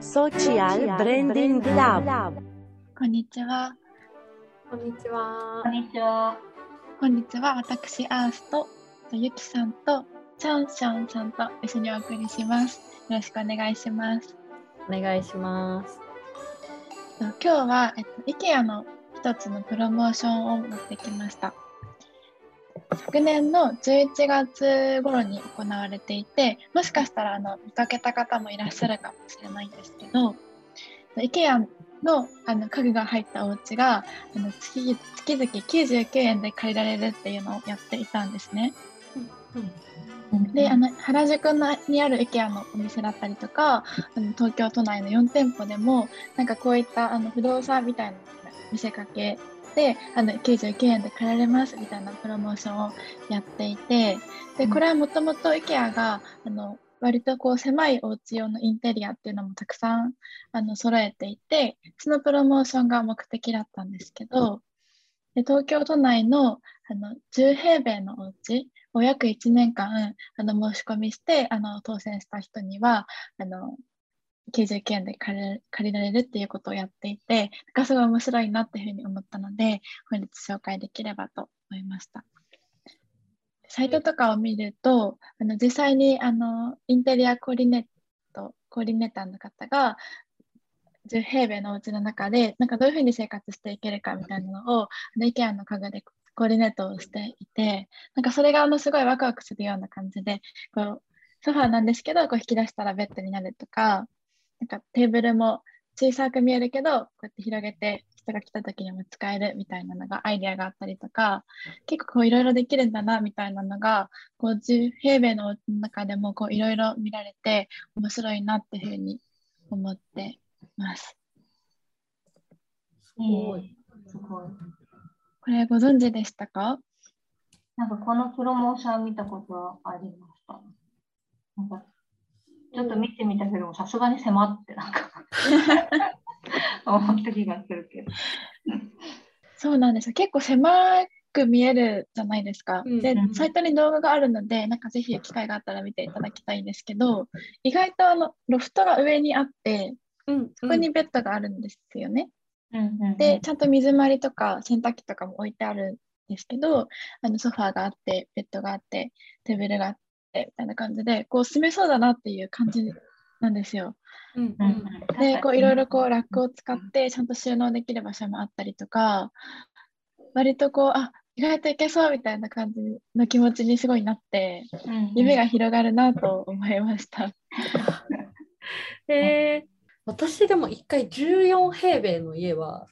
Social Branding Lab こんにちは。こんにちはこん。にちは。本日は私、アースと、とゆきさんと、チャンシャンさんと一緒にお送りします。よろしくお願いします。お願いします。と今日は、えっと、IKEA の一つのプロモーションを持ってきました。昨年の11月頃に行われていて、もしかしたらあの見かけた方もいらっしゃるかもしれないんですけど、IKEA のあの家具が入ったお家があの月月々99円で借りられるっていうのをやっていたんですね。であの原宿のにある IKEA のお店だったりとかあの東京都内の4店舗でもなんかこういったあの不動産みたいな見せかけであの99円で借りられますみたいなプロモーションをやっていてでこれはもともと IKEA があの割とこう狭いお家用のインテリアっていうのもたくさんあの揃えていてそのプロモーションが目的だったんですけどで東京都内のあの10平米のお家を約1年間あの申し込みしてあの当選した人にはあの99円で借り借りられるっていうことをやっていてなんかすごい面白いなっていうふうに思ったので本日紹介できればと思いました。サイトとかを見るとあの実際にあのインテリアコーディネートコーディネーターの方が10平米のお家の中でなんかどういうふうに生活していけるかみたいなのをあの IKEA の家具でコーディネートをしていてなんかそれがあのすごいワクワクするような感じでこうソファーなんですけどこう引き出したらベッドになるとかなんかテーブルも小さく見えるけどこうやって広げて人が来た時にも使えるみたいなのがアイデアがあったりとか結構こういろいろできるんだなみたいなのがこう10平米の中でもこういろいろ見られて面白いなっていうふうに思ってます。すごい。すごい。これご存知でしたか？なんかこのプロモーション見たことはありました。なんかちょっと見てみたけど、さすがに迫ってなんか 思った気がするけど。そうなんですよ結構狭く見えるじゃないですか。うんでうんサイトに動画があるのでなんかぜひ機会があったら見ていただきたいんですけど意外とあのロフトが上にあってうん。そこにベッドがあるんですよね。うんうんうんでちゃんと水回りとか洗濯機とかも置いてあるんですけどあのソファーがあってベッドがあってテーブルがあってみたいな感じでこう住めそうだなっていう感じなんですよ。うんうん。うんでこういろいろこうラックを使ってちゃんと収納できる場所もあったりとか割とこうあ意外といけそうみたいな感じの気持ちにすごいなってうんうん。夢が広がるなと思いました。えー、私でも一回14平米の家は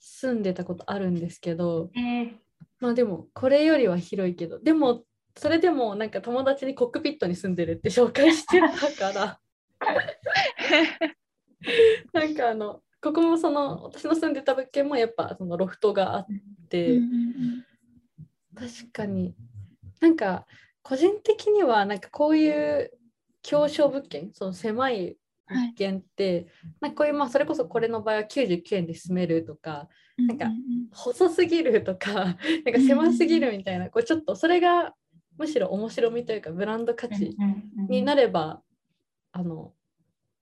住んでたことあるんですけど、えー。まあでもこれよりは広いけど、でもそれでもなんか友達にコックピットに住んでるって紹介してたから、なんかあの、ここもその私の住んでた物件もやっぱそのロフトがあって、確かに。なんか個人的にはなんかこういう狭小物件その狭い物件って、なんかこういうまあそれこそこれの場合は99円で住めるとかうん。なんか細すぎるとかなんか狭すぎるみたいなこうちょっとそれがむしろ面白みというかブランド価値になればあの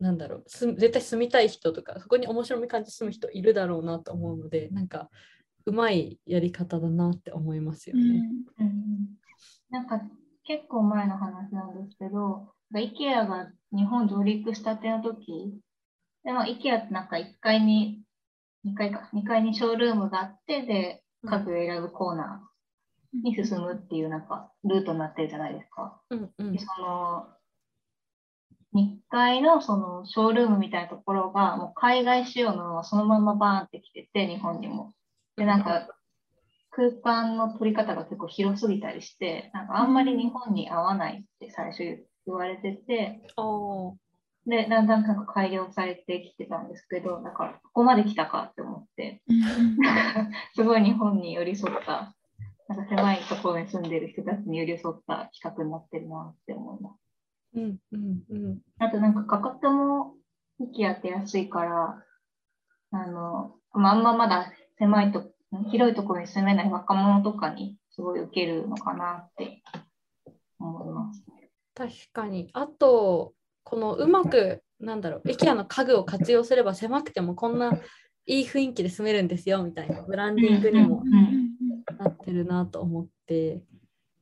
なんだろうす絶対住みたい人とかそこに面白み感じて住む人いるだろうなと思うのでなんかうまいやり方だなって思いますようんね。うんうん。なんか結構前の話なんですけど、IKEA が日本上陸したての時、でまあ、IKEA ってなんか1階に、2階か、2階にショールームがあって、で、家具を選ぶコーナーに進むっていうなんかルートになってるじゃないですか。うんうん。で、その、2階のそのショールームみたいなところが、もう海外仕様のままそのままバーンって来てて、日本にも。で、なんか、空間の取り方が結構広すぎたりして、なんかあんまり日本に合わないって最初言われてて、で、だんだんなんか改良されてきてたんですけど、だから、ここまで来たかって思って、すごい日本に寄り添った、なんか狭いところに住んでる人たちに寄り添った企画になってるなって思います。うんうんうん。あとなんか価格も IKEA って安いから、あの、まあ、あんままだ狭いと、広いところに住めない若者とかにすごい受けるのかなって思います。確かに。あとこのうまくなんだろう IKEA の家具を活用すれば狭くてもこんないい雰囲気で住めるんですよみたいな。ブランディングにも。なってるなと思って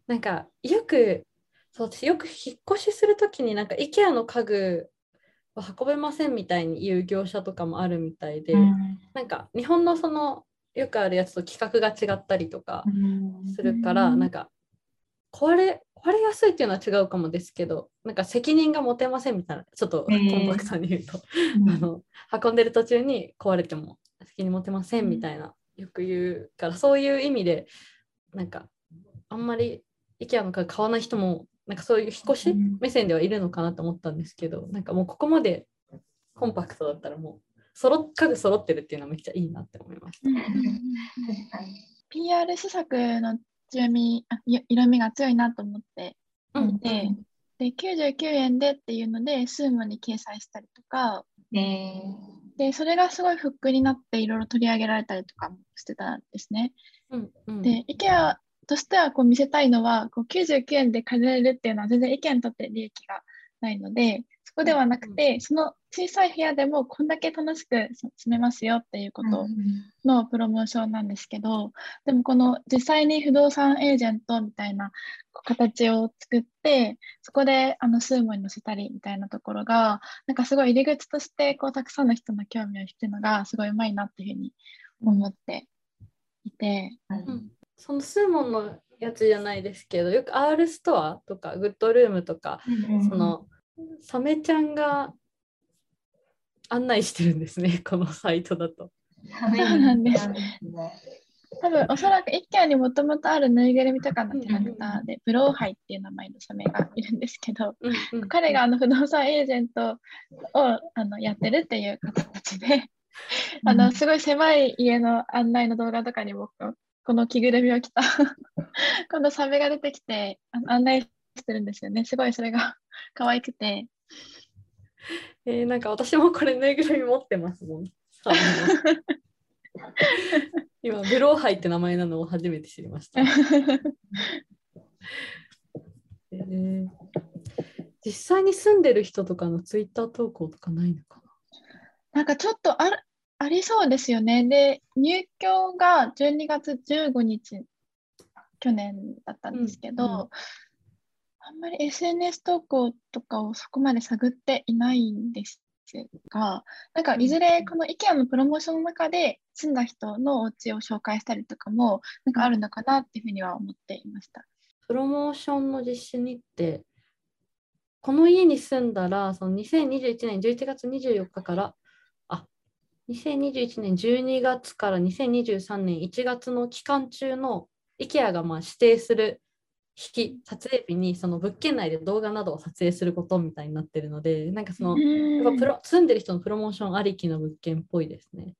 なんかよくそう私よく引っ越しする時になんか IKEA の家具は運べませんみたいに言う業者とかもあるみたいで、なんか日本のそのよくあるやつと規格が違ったりとかするから、なんか壊れ壊れやすいっていうのは違うかもですけどなんか責任が持てませんみたいなちょっとコンパクトに言うと、あの運んでる途中に壊れても責任持てませんみたいな、よく言うからそういう意味でなんかあんまり IKEA の家買わない人もなんかそういう引っ越し目線ではいるのかなと思ったんですけど、なんかもうここまでコンパクトだったらもう揃家具揃ってるっていうのはめっちゃいいなって思いました。PR 施策の強みあ色味が強いなと思っていて、うん、で99円でっていうのでスームに掲載したりとか、え。ー、でそれがすごいフックになっていろいろ取り上げられたりとかもしてたんですね。うんうん、で IKEA としてはこう見せたいのはこう99円で借りられるっていうのは全然 IKEA にとって利益がないのでそこではなくて、その小さい部屋でもこんだけ楽しく住めますよっていうことのプロモーションなんですけど、でもこの実際に不動産エージェントみたいな形を作ってそこであのスーモに載せたりみたいなところがなんかすごい入り口としてこうたくさんの人の興味を引くのがすごいうまいなっていうふうに思っていて、うん、そのスーモンのやつじゃないですけどよく R ストアとかグッドルームとか、そのサメちゃんが案内してるんですね、このサイトだと。そうなんです。多分おそらく一軒にもともとあるぬいぐるみとかのキャラクターで、ブローハイっていう名前のサメがいるんですけど、うんうん、彼があの不動産エージェントをあのやってるっていう形で、あのすごい狭い家の案内の動画とかにもこの着ぐるみを着た このサメが出てきて案内してるんですよね。すごいそれが可愛くて。えー、なんか私もこれぬいぐるみ持ってますもん。今、ブローハイって名前なのを初めて知りました。えー、実際に住んでる人とかのツイッター投稿とかないのかな？なんかちょっとあありそうですよね。で、入居が12月15日、去年だったんですけど、うんうんあんまり SNS 投稿とかをそこまで探っていないんですが、なんかいずれこの IKEA のプロモーションの中で住んだ人のお家を紹介したりとかもなんかあるのかなっていうふうには思っていました。プロモーションの実施にってこの家に住んだらその2021年11月24日からあ2021年12月から2023年1月の期間中の IKEA がまあ指定する引き撮影日にその物件内で動画などを撮影することみたいになってるのでなんかそのやっぱプロ住んでる人のプロモーションありきの物件っぽいですね。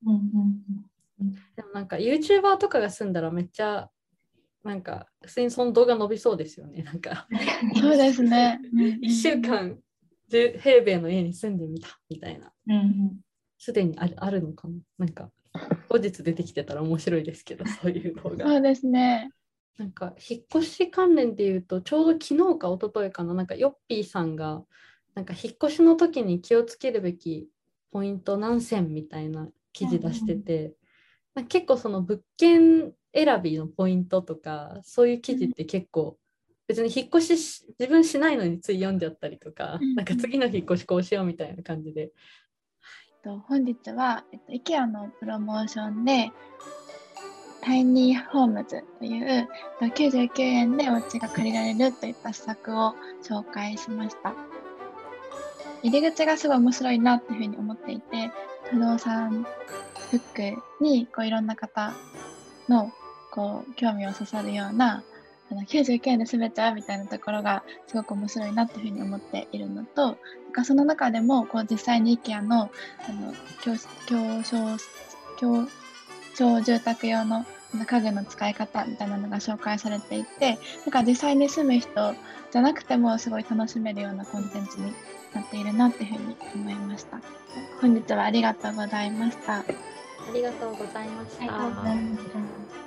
でもなんか YouTuber とかが住んだらめっちゃなんか普通にその動画伸びそうですよね。なんかそうですね。1週間10平米の家に住んでみたみたいな。すでにあるあるのかななんか後日出てきてたら面白いですけどそういう動画。そうですね。なんか引っ越し関連で言うとちょうど昨日か一昨日かななんかヨッピーさんがなんか引っ越しの時に気をつけるべきポイント何選みたいな記事出してて、うん、結構その物件選びのポイントとかそういう記事って結構別に引っ越し自分しないのについ読んじゃったりとか、うん、なんか次の引っ越しこうしようみたいな感じで。本日は、えっと、IKEA のプロモーションでタイニーホームズという99円でお家が借りられるといった施策を紹介しました。入り口がすごい面白いなっていうふうに思っていて、不動産フックにこういろんな方のこう興味をそそるようなあの99円で全てはみたいなところがすごく面白いなっていうふうに思っているのと、かその中でもこう実際に IKEA のあの競争競小住宅用の家具の使い方みたいなのが紹介されていてなんか実際に住む人じゃなくてもすごい楽しめるようなコンテンツになっているなっていうふうに思いました。本日はありがとうございました。ありがとうございました